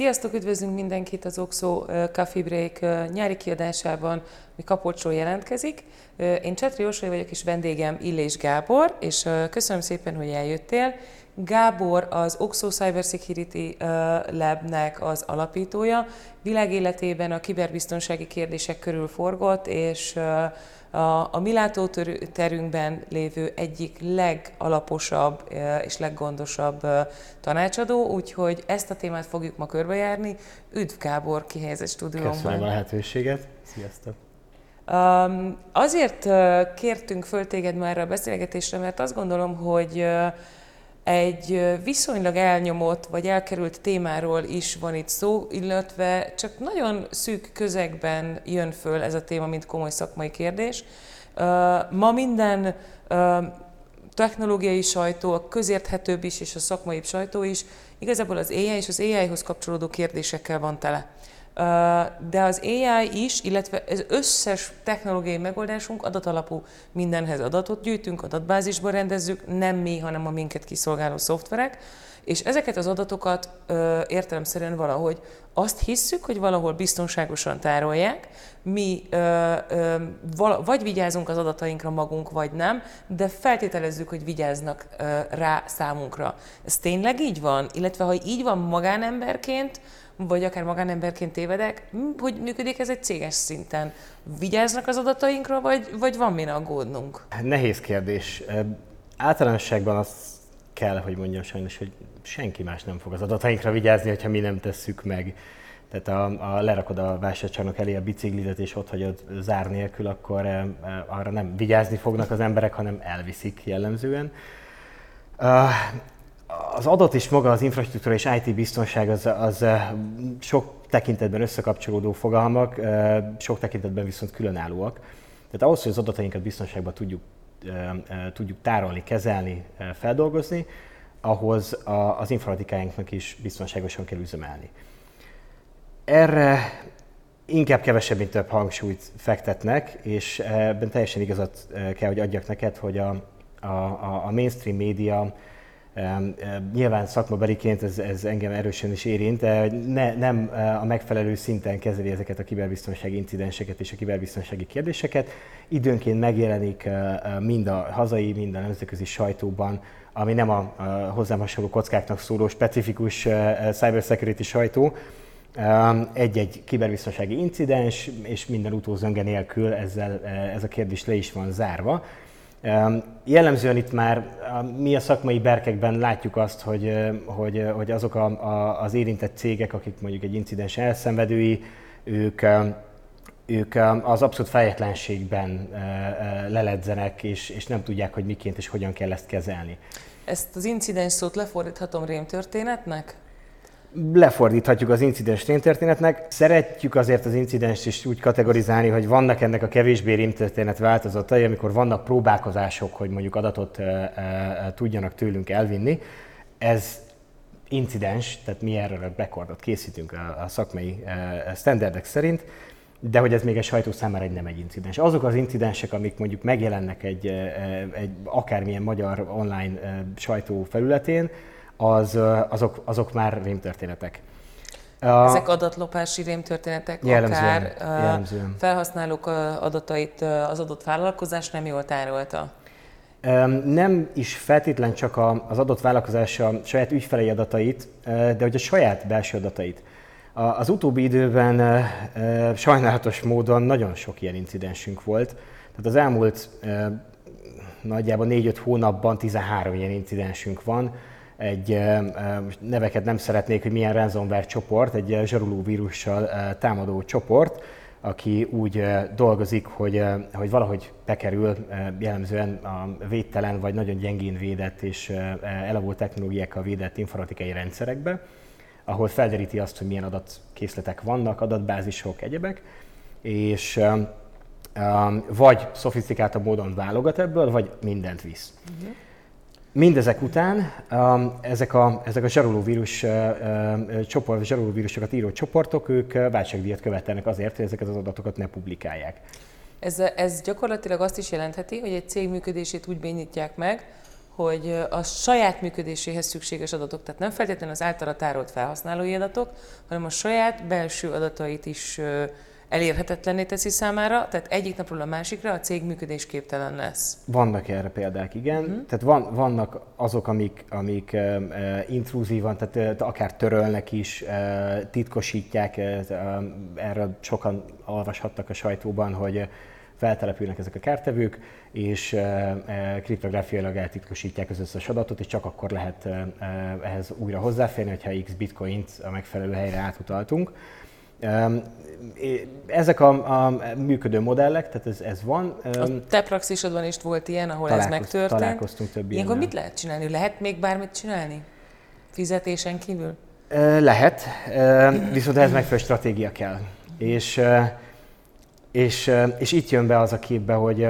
Sziasztok, üdvözlünk mindenkit az Oxo Coffee Break nyári kiadásában, mi Kapocsról jelentkezik. Én Csetri Jósai vagyok, és vendégem Illés Gábor, és köszönöm szépen, hogy eljöttél. Gábor az Oxo Cybersecurity Labnek az alapítója. Világéletében a kiberbiztonsági kérdések körül forgott, és a, a mi látóterünkben lévő egyik legalaposabb és leggondosabb tanácsadó, úgyhogy ezt a témát fogjuk ma körbejárni. Üdv Gábor kihelyezett stúdióban. Köszönöm a lehetőséget. Sziasztok! Azért kértünk föl téged már a beszélgetésre, mert azt gondolom, hogy egy viszonylag elnyomott vagy elkerült témáról is van itt szó, illetve csak nagyon szűk közegben jön föl ez a téma, mint komoly szakmai kérdés. Ma minden technológiai sajtó, a közérthetőbb is és a szakmai sajtó is igazából az AI és az AI-hoz kapcsolódó kérdésekkel van tele de az AI is, illetve az összes technológiai megoldásunk adatalapú mindenhez adatot gyűjtünk, adatbázisba rendezzük, nem mi, hanem a minket kiszolgáló szoftverek, és ezeket az adatokat ö, értelemszerűen valahogy azt hisszük, hogy valahol biztonságosan tárolják, mi ö, ö, vala, vagy vigyázunk az adatainkra magunk, vagy nem, de feltételezzük, hogy vigyáznak ö, rá számunkra. Ez tényleg így van? Illetve ha így van magánemberként, vagy akár magánemberként tévedek, hogy működik ez egy céges szinten? Vigyáznak az adatainkra, vagy, vagy van min aggódnunk? Nehéz kérdés. Általánosságban azt kell, hogy mondjam sajnos, hogy senki más nem fog az adatainkra vigyázni, hogyha mi nem tesszük meg. Tehát a, a lerakod a vásárcsarnok elé a biciklidet, és ott hagyod zár nélkül, akkor e, e, arra nem vigyázni fognak az emberek, hanem elviszik jellemzően. Uh, az adat is maga, az infrastruktúra és IT biztonság az, az sok tekintetben összekapcsolódó fogalmak, sok tekintetben viszont különállóak. Tehát ahhoz, hogy az adatainkat biztonságban tudjuk, tudjuk tárolni, kezelni, feldolgozni, ahhoz az informatikáinknak is biztonságosan kell üzemelni. Erre inkább kevesebb, mint több hangsúlyt fektetnek, és ebben teljesen igazat kell, hogy adjak neked, hogy a, a, a mainstream média Nyilván szakmabeliként ez, ez engem erősen is érint, de ne, nem a megfelelő szinten kezeli ezeket a kiberbiztonsági incidenseket és a kiberbiztonsági kérdéseket. Időnként megjelenik mind a hazai, mind a nemzetközi sajtóban, ami nem a, hozzám hasonló kockáknak szóló specifikus cybersecurity sajtó, egy-egy kiberbiztonsági incidens, és minden utózönge nélkül ezzel ez a kérdés le is van zárva. Jellemzően itt már mi a szakmai berkekben látjuk azt, hogy, hogy, hogy azok a, a, az érintett cégek, akik mondjuk egy incidens elszenvedői, ők, ők az abszolút fejetlenségben leledzenek, és, és nem tudják, hogy miként és hogyan kell ezt kezelni. Ezt az incidens szót lefordíthatom rémtörténetnek? Lefordíthatjuk az incidens ténytörténetnek. Szeretjük azért az incidenst is úgy kategorizálni, hogy vannak ennek a kevésbé rémtörténet változatai, amikor vannak próbálkozások, hogy mondjuk adatot e, e, tudjanak tőlünk elvinni. Ez incidens, tehát mi erről a rekordot készítünk a, a szakmai e, standardek szerint, de hogy ez még egy sajtó számára egy nem egy incidens. Azok az incidensek, amik mondjuk megjelennek egy, egy akármilyen magyar online sajtó felületén, az, azok, azok már rémtörténetek. Ezek adatlopási rémtörténetek, jellemzően, akár jellemzően. felhasználók adatait az adott vállalkozás nem jól tárolta? Nem is feltétlen csak az adott vállalkozás a saját ügyfelei adatait, de hogy a saját belső adatait. Az utóbbi időben sajnálatos módon nagyon sok ilyen incidensünk volt. Tehát az elmúlt nagyjából 4-5 hónapban 13 ilyen incidensünk van, egy neveket nem szeretnék, hogy milyen ransomware csoport, egy zsaruló vírussal támadó csoport, aki úgy dolgozik, hogy, hogy valahogy bekerül jellemzően a védtelen vagy nagyon gyengén védett és elavult technológiákkal védett informatikai rendszerekbe, ahol felderíti azt, hogy milyen adatkészletek vannak, adatbázisok, egyebek, és vagy szofisztikáltabb módon válogat ebből, vagy mindent visz. Uh-huh. Mindezek után um, ezek a, ezek a zsarolóvírus uh, uh, csoport, zsarolóvírusokat író csoportok, ők uh, váltságdíjat követelnek azért, hogy ezeket az adatokat ne publikálják. Ez, ez gyakorlatilag azt is jelentheti, hogy egy cég működését úgy bénítják meg, hogy a saját működéséhez szükséges adatok, tehát nem feltétlenül az általa tárolt felhasználói adatok, hanem a saját belső adatait is elérhetetlenné teszi számára, tehát egyik napról a másikra a cég működésképtelen lesz. Vannak erre példák, igen. Uh-huh. Tehát van, vannak azok, amik, amik uh, intrúzívan, tehát uh, akár törölnek is, uh, titkosítják, uh, erről sokan olvashattak a sajtóban, hogy feltelepülnek ezek a kártevők, és kriptográfiailag eltitkosítják az összes adatot, és csak akkor lehet ehhez újra hozzáférni, hogyha x bitcoint a megfelelő helyre átutaltunk. Ezek a, a működő modellek, tehát ez, ez van. A te praxisodban is volt ilyen, ahol ez megtörtént. Találkoztunk több Ilyenkor mit lehet csinálni? Lehet még bármit csinálni? Fizetésen kívül? Lehet, viszont ez megfelelő stratégia kell. És, és, és itt jön be az a képbe, hogy,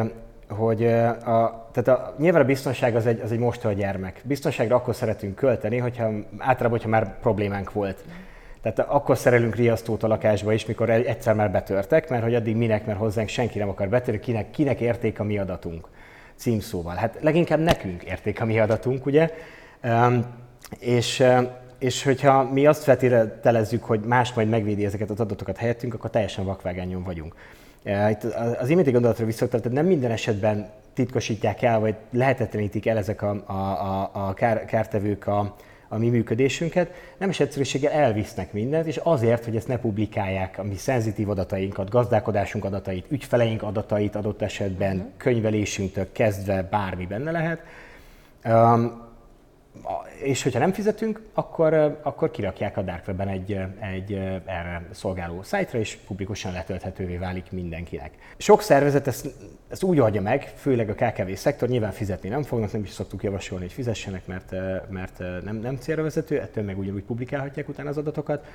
hogy a, tehát a, nyilván a biztonság az egy, az egy mostoha gyermek. Biztonságra akkor szeretünk költeni, hogyha általában, hogyha már problémánk volt. Tehát akkor szerelünk riasztót a lakásba is, mikor egyszer már betörtek, mert hogy addig minek, mert hozzánk senki nem akar betörni, kinek, kinek érték a mi adatunk címszóval. Hát leginkább nekünk érték a mi adatunk, ugye? És, és hogyha mi azt feltételezzük, hogy más majd megvédi ezeket az adatokat helyettünk, akkor teljesen vakvágányon vagyunk. Itt az iménti gondolatra visszatért, tehát nem minden esetben titkosítják el, vagy lehetetlenítik el ezek a, a, a, a kár, kártevők a, a mi működésünket, nem is egyszerűséggel elvisznek mindent, és azért, hogy ezt ne publikálják a mi szenzitív adatainkat, gazdálkodásunk adatait, ügyfeleink adatait adott esetben, uh-huh. könyvelésünktől kezdve bármi benne lehet. Um, és hogyha nem fizetünk, akkor, akkor kirakják a Dark Web-ben egy, egy erre szolgáló szájtra, és publikusan letölthetővé válik mindenkinek. Sok szervezet ezt, ezt úgy adja meg, főleg a KKV szektor, nyilván fizetni nem fognak, nem is szoktuk javasolni, hogy fizessenek, mert, mert nem, nem célra ettől meg ugyanúgy publikálhatják utána az adatokat.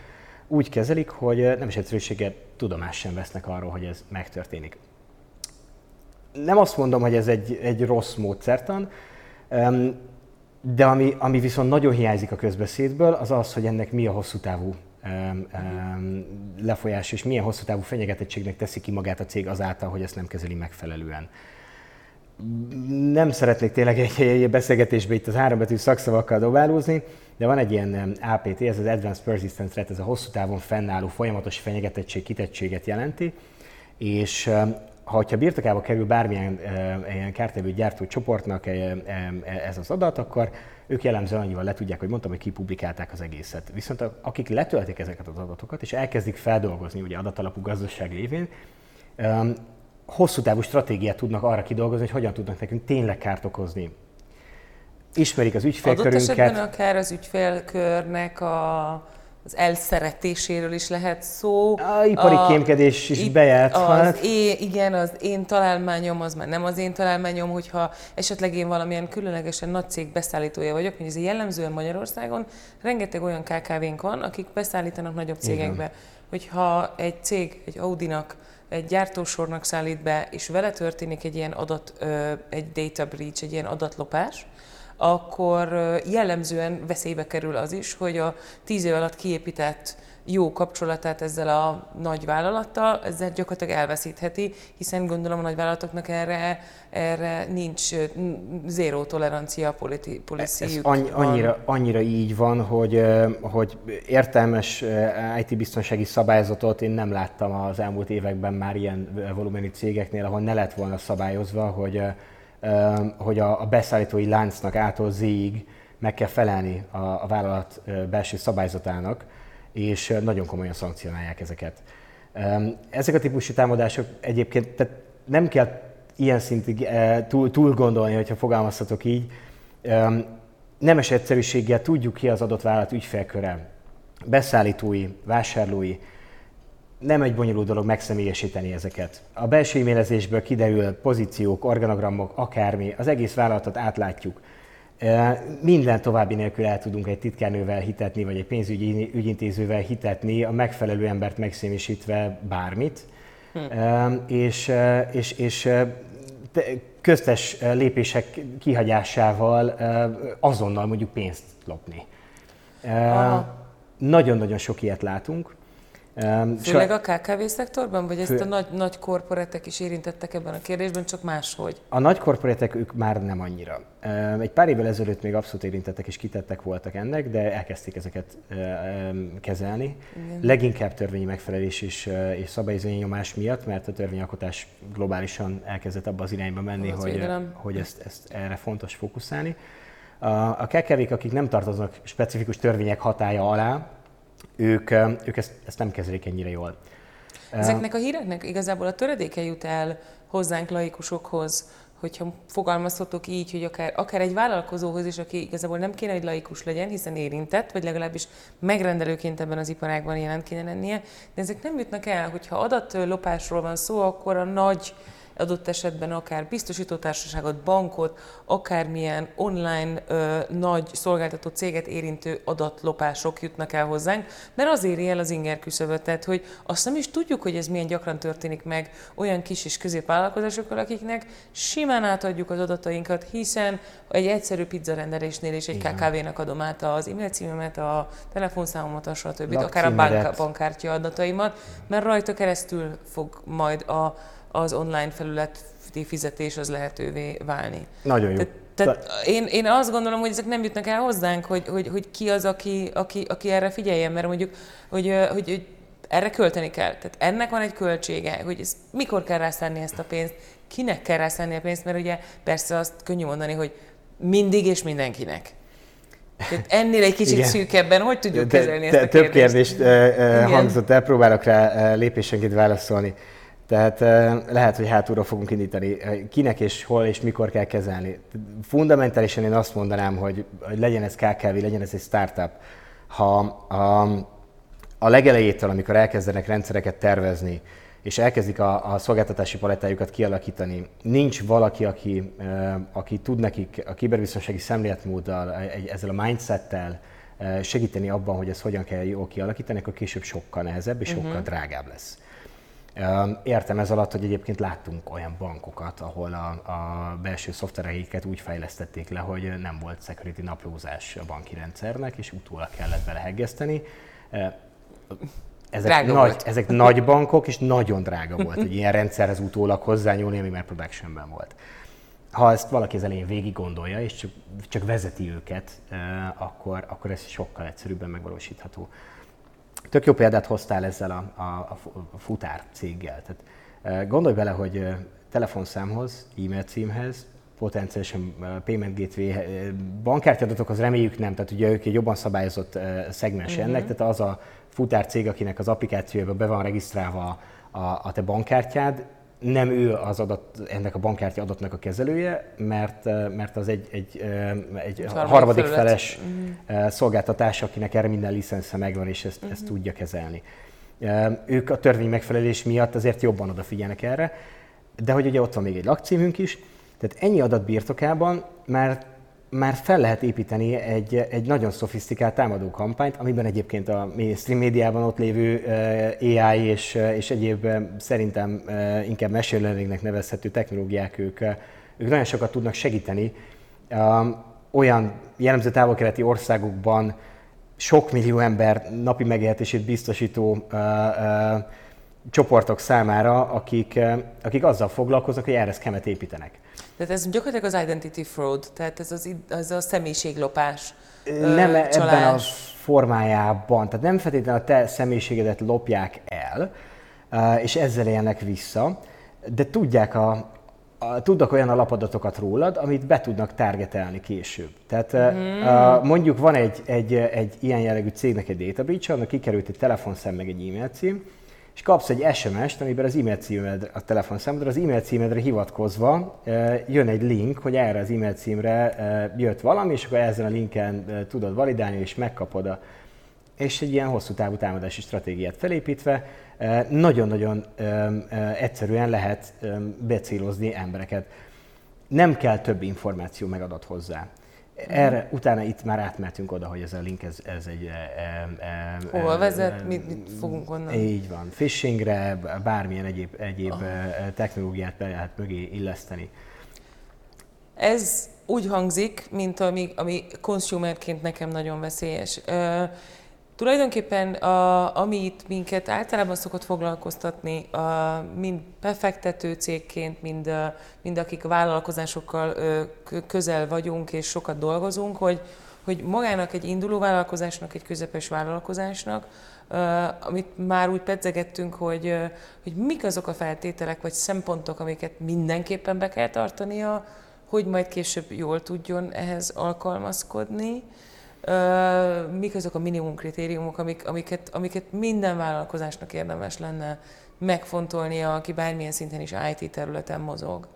Úgy kezelik, hogy nem is egyszerűséggel tudomást sem vesznek arról, hogy ez megtörténik. Nem azt mondom, hogy ez egy, egy rossz módszertan, de ami, ami viszont nagyon hiányzik a közbeszédből, az az, hogy ennek mi a hosszú távú lefolyás, és milyen hosszú távú fenyegetettségnek teszi ki magát a cég azáltal, hogy ezt nem kezeli megfelelően. Nem szeretnék tényleg egy, egy beszélgetésbe itt az hárombetű szakszavakkal dobálózni, de van egy ilyen APT, ez az Advanced Persistent Threat, ez a hosszú távon fennálló folyamatos fenyegetettség, kitettséget jelenti, és ha hogyha birtokába kerül bármilyen ilyen kártevő gyártó csoportnak ez az adat, akkor ők jellemzően annyival le tudják, hogy mondtam, hogy kipublikálták az egészet. Viszont akik letöltik ezeket az adatokat, és elkezdik feldolgozni ugye adatalapú gazdaság lévén, hosszú távú stratégiát tudnak arra kidolgozni, hogy hogyan tudnak nekünk tényleg kárt okozni. Ismerik az ügyfélkörünket. Adott esetben akár az ügyfélkörnek a az elszeretéséről is lehet szó. A ipari a, kémkedés is bejárt. Az é, igen, az én találmányom az már nem az én találmányom, hogyha esetleg én valamilyen különlegesen nagy cég beszállítója vagyok, mint ez jellemzően Magyarországon, rengeteg olyan KKV-nk van, akik beszállítanak nagyobb cégekbe. Igen. Hogyha egy cég, egy Audinak, egy gyártósornak szállít be, és vele történik egy ilyen adat, egy data breach, egy ilyen adatlopás, akkor jellemzően veszélybe kerül az is, hogy a tíz év alatt kiépített jó kapcsolatát ezzel a nagy vállalattal, ezzel gyakorlatilag elveszítheti, hiszen gondolom a nagyvállalatoknak erre, erre nincs zéró tolerancia politi- Ez annyira, annyira így van, hogy, hogy értelmes IT-biztonsági szabályzatot én nem láttam az elmúlt években már ilyen volumenű cégeknél, ahol ne lett volna szabályozva, hogy hogy a, beszállítói láncnak ától zéig meg kell felelni a vállalat belső szabályzatának, és nagyon komolyan szankcionálják ezeket. Ezek a típusú támadások egyébként tehát nem kell ilyen szintig túl, túl gondolni, hogyha fogalmazhatok így. Nemes egyszerűséggel tudjuk ki az adott vállalat ügyfélköre, beszállítói, vásárlói, nem egy bonyolult dolog megszemélyesíteni ezeket. A belső e-mailezésből kiderül pozíciók, organogramok, akármi, az egész vállalatot átlátjuk. Minden további nélkül el tudunk egy titkárnővel hitetni, vagy egy pénzügyi ügyintézővel hitetni, a megfelelő embert megszémisítve bármit, hm. és, és, és köztes lépések kihagyásával azonnal mondjuk pénzt lopni. Nagyon-nagyon sok ilyet látunk Főleg a KKV szektorban, vagy ezt Fő... a nagy, nagy korporatek is érintettek ebben a kérdésben, csak máshogy? A nagy korporatek ők már nem annyira. Egy pár évvel ezelőtt még abszolút érintettek és kitettek voltak ennek, de elkezdték ezeket kezelni. Igen. Leginkább törvényi megfelelés és, és szabályozói nyomás miatt, mert a törvényalkotás globálisan elkezdett abba az irányba menni, az hogy, hogy ezt, ezt erre fontos fókuszálni. A, a kkv akik nem tartoznak specifikus törvények hatája alá, ők, ők ezt, ezt nem kezelik ennyire jól. Ezeknek a híreknek igazából a töredéke jut el hozzánk laikusokhoz, hogyha fogalmazhatok így, hogy akár, akár egy vállalkozóhoz is, aki igazából nem kéne, hogy laikus legyen, hiszen érintett, vagy legalábbis megrendelőként ebben az iparágban jelent kéne lennie, de ezek nem jutnak el, hogyha adatlopásról van szó, akkor a nagy adott esetben akár biztosítótársaságot, bankot, akármilyen online ö, nagy szolgáltató céget érintő adatlopások jutnak el hozzánk, mert az éri el az inger küszöböt, tehát hogy azt nem is tudjuk, hogy ez milyen gyakran történik meg olyan kis és középvállalkozásokkal, akiknek simán átadjuk az adatainkat, hiszen egy egyszerű pizzarendelésnél is egy KKV-nak adom át az e-mail címemet, a telefonszámomat, a stb. akár a bank, bankkártya adataimat, mert rajta keresztül fog majd a az online felületi fizetés az lehetővé válni. Nagyon jó. Tehát, tehát én, én azt gondolom, hogy ezek nem jutnak el hozzánk, hogy, hogy, hogy ki az, aki, aki, aki erre figyeljen, mert mondjuk, hogy, hogy, hogy erre költeni kell. Tehát ennek van egy költsége, hogy ez, mikor kell rászállni ezt a pénzt, kinek kell rászállni a pénzt, mert ugye persze azt könnyű mondani, hogy mindig és mindenkinek. Tehát ennél egy kicsit Igen. szűkebben, hogy tudjuk te, kezelni te, ezt a kérdést? Több kérdést uh, hangzott el, próbálok rá uh, lépésenként válaszolni. Tehát lehet, hogy hátulra fogunk indítani. Kinek és hol és mikor kell kezelni. Fundamentálisan én azt mondanám, hogy, hogy legyen ez KKV, legyen ez egy startup. Ha a, a legelejétől, amikor elkezdenek rendszereket tervezni, és elkezdik a, a szolgáltatási palettájukat kialakítani, nincs valaki, aki, aki tud nekik a kiberbiztonsági szemléletmóddal, egy, ezzel a mindsettel segíteni abban, hogy ezt hogyan kell jól kialakítani, akkor később sokkal nehezebb és sokkal uh-huh. drágább lesz. Értem ez alatt, hogy egyébként láttunk olyan bankokat, ahol a, a belső szoftvereiket úgy fejlesztették le, hogy nem volt security naplózás a banki rendszernek, és utólag kellett beleheggeszteni. Ezek nagy, ezek nagy bankok, és nagyon drága volt egy ilyen rendszerhez utólag hozzányúlni, ami már productionben volt. Ha ezt valaki az elején végig gondolja, és csak, csak vezeti őket, akkor, akkor ez sokkal egyszerűbben megvalósítható. Tök jó példát hoztál ezzel a, a, a futár céggel. Tehát, gondolj bele, hogy telefonszámhoz, e-mail címhez, potenciálisan payment gateway, bankkártyadatokhoz reméljük nem, tehát ugye ők egy jobban szabályozott szegmens uh-huh. ennek, tehát az a futár cég, akinek az applikációjában be van regisztrálva a, a te bankkártyád, nem ő az adat, ennek a bankkártya adatnak a kezelője, mert, mert az egy, egy, egy harmadik feles mm. szolgáltatás, akinek erre minden licensze megvan, és ezt, mm-hmm. ezt tudja kezelni. Ők a törvény megfelelés miatt azért jobban odafigyelnek erre, de hogy ugye ott van még egy lakcímünk is, tehát ennyi adat birtokában már már fel lehet építeni egy, egy nagyon szofisztikált támadó kampányt, amiben egyébként a mainstream médiában ott lévő AI és, és egyéb szerintem inkább machine learningnek nevezhető technológiák, ők, ők nagyon sokat tudnak segíteni olyan jellemző távol-keleti országokban sok millió ember napi megélhetését biztosító csoportok számára, akik, akik azzal foglalkoznak, hogy erre szkemet építenek. Tehát ez gyakorlatilag az identity fraud, tehát ez, az, az a személyiséglopás. Nem ö, ebben a formájában, tehát nem feltétlenül a te személyiségedet lopják el, és ezzel élnek vissza, de tudják a, a, tudnak olyan alapadatokat rólad, amit be tudnak targetelni később. Tehát mm. a, mondjuk van egy, egy, egy ilyen jellegű cégnek egy data breach, annak kikerült egy telefonszám meg egy e-mail cím, és kapsz egy SMS-t, amiben az e-mail címed a telefonszámodra, az e-mail címedre hivatkozva jön egy link, hogy erre az e-mail címre jött valami, és akkor ezen a linken tudod validálni, és megkapod a és egy ilyen hosszú távú támadási stratégiát felépítve nagyon-nagyon egyszerűen lehet becélozni embereket. Nem kell több információ megadott hozzá. Erre, utána itt már átmentünk oda, hogy ez a link, ez, ez egy... E, e, Hol e, vezet, e, mit, mit fogunk onnan? Így van. Phishingre, bármilyen egyéb, egyéb oh. technológiát be lehet mögé illeszteni. Ez úgy hangzik, mint ami, ami consumerként nekem nagyon veszélyes. Tulajdonképpen a, ami itt minket általában szokott foglalkoztatni, a, mind befektető cégként, mind, a, mind akik vállalkozásokkal ö, közel vagyunk és sokat dolgozunk, hogy, hogy magának egy induló vállalkozásnak, egy közepes vállalkozásnak, ö, amit már úgy pedzegettünk, hogy, ö, hogy mik azok a feltételek vagy szempontok, amiket mindenképpen be kell tartania, hogy majd később jól tudjon ehhez alkalmazkodni mik azok a minimum kritériumok, amik, amiket, amiket minden vállalkozásnak érdemes lenne megfontolnia, aki bármilyen szinten is IT területen mozog.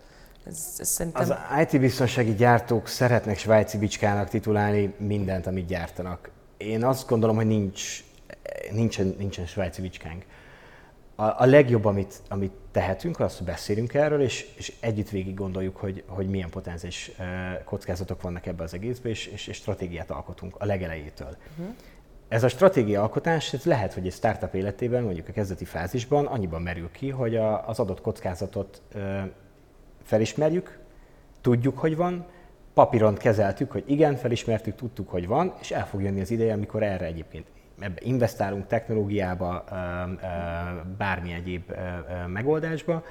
Ez, ez szerintem... Az IT biztonsági gyártók szeretnek svájci bicskának titulálni mindent, amit gyártanak. Én azt gondolom, hogy nincs, nincsen, nincsen svájci bicskánk a, a legjobb, amit, amit tehetünk, az, hogy beszélünk erről, és, és együtt végig gondoljuk, hogy, hogy milyen potenciális kockázatok vannak ebbe az egészbe, és, és, és stratégiát alkotunk a legelejétől. Uh-huh. Ez a stratégia alkotás, ez lehet, hogy egy startup életében, mondjuk a kezdeti fázisban annyiban merül ki, hogy a, az adott kockázatot felismerjük, tudjuk, hogy van, papíron kezeltük, hogy igen, felismertük, tudtuk, hogy van, és el fog jönni az ideje, amikor erre egyébként ebbe investálunk technológiába, bármi egyéb megoldásba,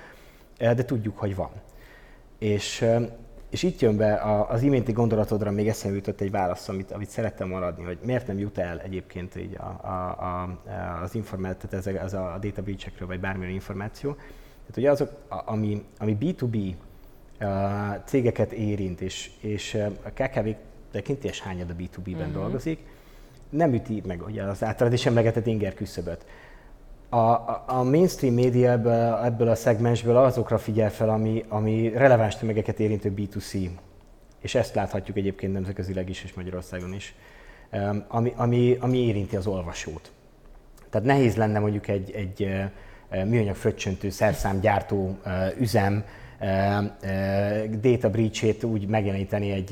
de tudjuk, hogy van. És, és itt jön be az iménti gondolatodra még eszembe jutott egy válasz, amit, amit szerettem maradni, hogy miért nem jut el egyébként így a, a, a, az információ, tehát ez, ez a data breach vagy bármilyen információ. Tehát ugye azok, ami, ami B2B cégeket érint, és, és a KKV tekintés hányad a B2B-ben uh-huh. dolgozik, nem üti meg ugye az általad is emlegetett inger küszöböt. A, a, a mainstream média ebből, ebből a szegmensből azokra figyel fel, ami, ami releváns tömegeket érintő B2C. És ezt láthatjuk egyébként nemzetközileg is és Magyarországon is, ami, ami, ami érinti az olvasót. Tehát nehéz lenne mondjuk egy, egy műanyag fröccsöntő szerszámgyártó üzem data breach-ét úgy megjeleníteni egy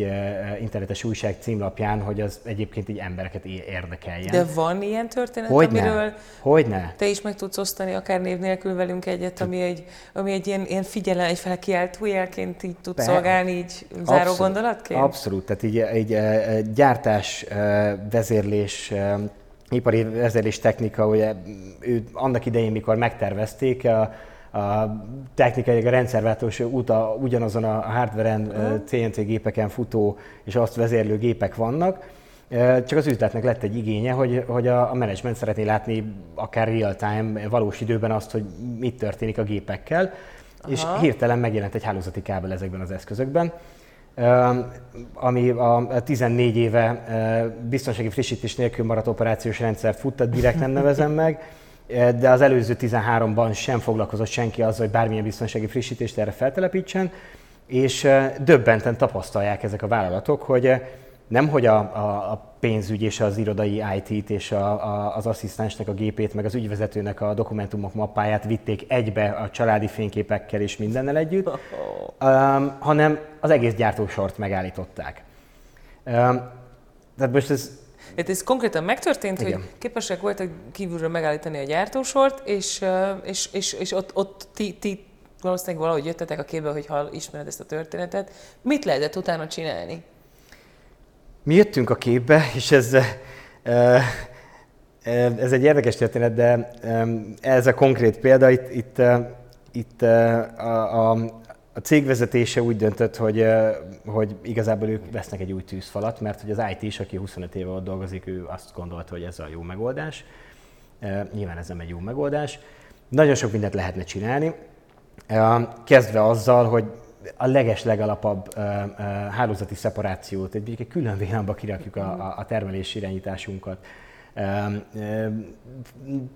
internetes újság címlapján, hogy az egyébként így embereket érdekeljen. De van ilyen történet, Hogyne. amiről Hogyne. te is meg tudsz osztani akár név nélkül velünk egyet, ami egy, ami egy ilyen, ilyen figyelem, egyfele kiáltó jelként így tud Be, szolgálni, így záró abszolút, gondolatként? Abszolút, tehát így egy gyártás, vezérlés, ipari vezérlés technika, ugye ő annak idején, mikor megtervezték, a, a technikai, a rendszerváltós út a, ugyanazon a hardveren, CNC gépeken futó és azt vezérlő gépek vannak, csak az üzletnek lett egy igénye, hogy, hogy a, a menedzsment szeretné látni akár real-time, valós időben azt, hogy mit történik a gépekkel, Aha. és hirtelen megjelent egy hálózati kábel ezekben az eszközökben, ami a 14 éve biztonsági frissítés nélkül maradt operációs rendszer futta, direkt nem nevezem meg, de az előző 13-ban sem foglalkozott senki azzal, hogy bármilyen biztonsági frissítést erre feltelepítsen, és döbbenten tapasztalják ezek a vállalatok, hogy nem, hogy a, a, a pénzügy és az irodai IT-t és a, a, az asszisztensnek a gépét, meg az ügyvezetőnek a dokumentumok mappáját vitték egybe a családi fényképekkel és mindennel együtt, um, hanem az egész gyártósort megállították. Um, tehát most ez Hát ez konkrétan megtörtént, Igen. hogy képesek voltak kívülről megállítani a gyártósort, és, és, és, és ott, ott ti, ti valószínűleg valahogy jöttetek a képbe, hogy ha ismered ezt a történetet. Mit lehetett utána csinálni? Mi jöttünk a képbe, és ez, ez egy érdekes történet, de ez a konkrét példa, itt, itt, itt a, a, a cég vezetése úgy döntött, hogy, hogy igazából ők vesznek egy új tűzfalat, mert hogy az IT is, aki 25 éve ott dolgozik, ő azt gondolta, hogy ez a jó megoldás. Nyilván ez nem egy jó megoldás. Nagyon sok mindent lehetne csinálni, kezdve azzal, hogy a leges legalapabb hálózati szeparációt, egy, egy külön vénamba kirakjuk a, a termelési irányításunkat.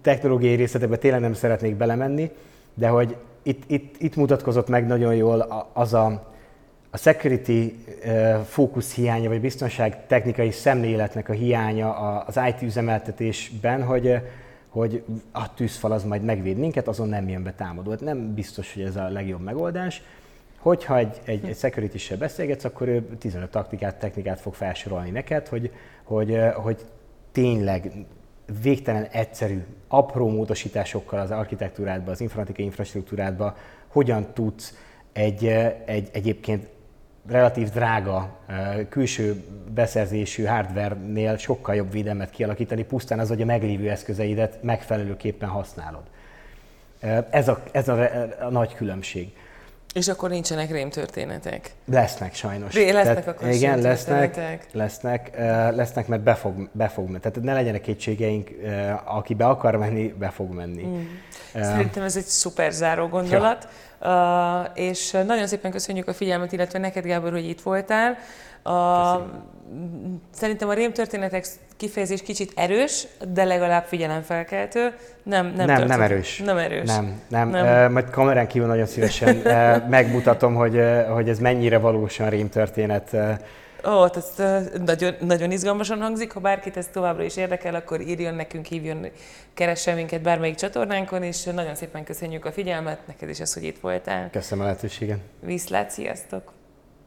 Technológiai részletekbe tényleg nem szeretnék belemenni, de hogy itt, itt, itt mutatkozott meg nagyon jól az a, a security fókusz hiánya, vagy biztonság technikai szemléletnek a hiánya az IT üzemeltetésben, hogy, hogy a tűzfal az majd megvéd minket, azon nem jön be támadó. Hát nem biztos, hogy ez a legjobb megoldás. Hogyha egy, egy, egy security beszélgetsz, akkor ő 15 taktikát, technikát fog felsorolni neked, hogy, hogy, hogy tényleg végtelen egyszerű, apró módosításokkal az architektúrádba, az informatikai infrastruktúrádba hogyan tudsz egy, egy egyébként relatív drága külső beszerzésű hardware-nél sokkal jobb védelmet kialakítani, pusztán az, hogy a meglévő eszközeidet megfelelőképpen használod. Ez a, ez a, a nagy különbség. És akkor nincsenek rémtörténetek? Lesznek sajnos. Ré, lesznek Tehát, akkor Igen, lesznek, lesznek, lesznek, mert be fog, be fog menni. Tehát ne legyenek kétségeink, aki be akar menni, be fog menni. Mm. Szerintem ez egy szuper záró gondolat. Ja. Uh, és nagyon szépen köszönjük a figyelmet, illetve neked, Gábor, hogy itt voltál. Uh, szerintem a rémtörténetek kifejezés kicsit erős, de legalább figyelemfelkeltő. Nem, nem, nem, nem erős. Nem erős. Nem, nem. nem. Uh, majd kamerán kívül nagyon szívesen uh, megmutatom, hogy, uh, hogy ez mennyire valósan rémtörténet. Uh, Ó, ez nagyon, nagyon izgalmasan hangzik. Ha bárkit ez továbbra is érdekel, akkor írjon nekünk, hívjon, keressen minket bármelyik csatornánkon, és nagyon szépen köszönjük a figyelmet, neked is az, hogy itt voltál. Köszönöm a lehetőséget. Viszlát, sziasztok!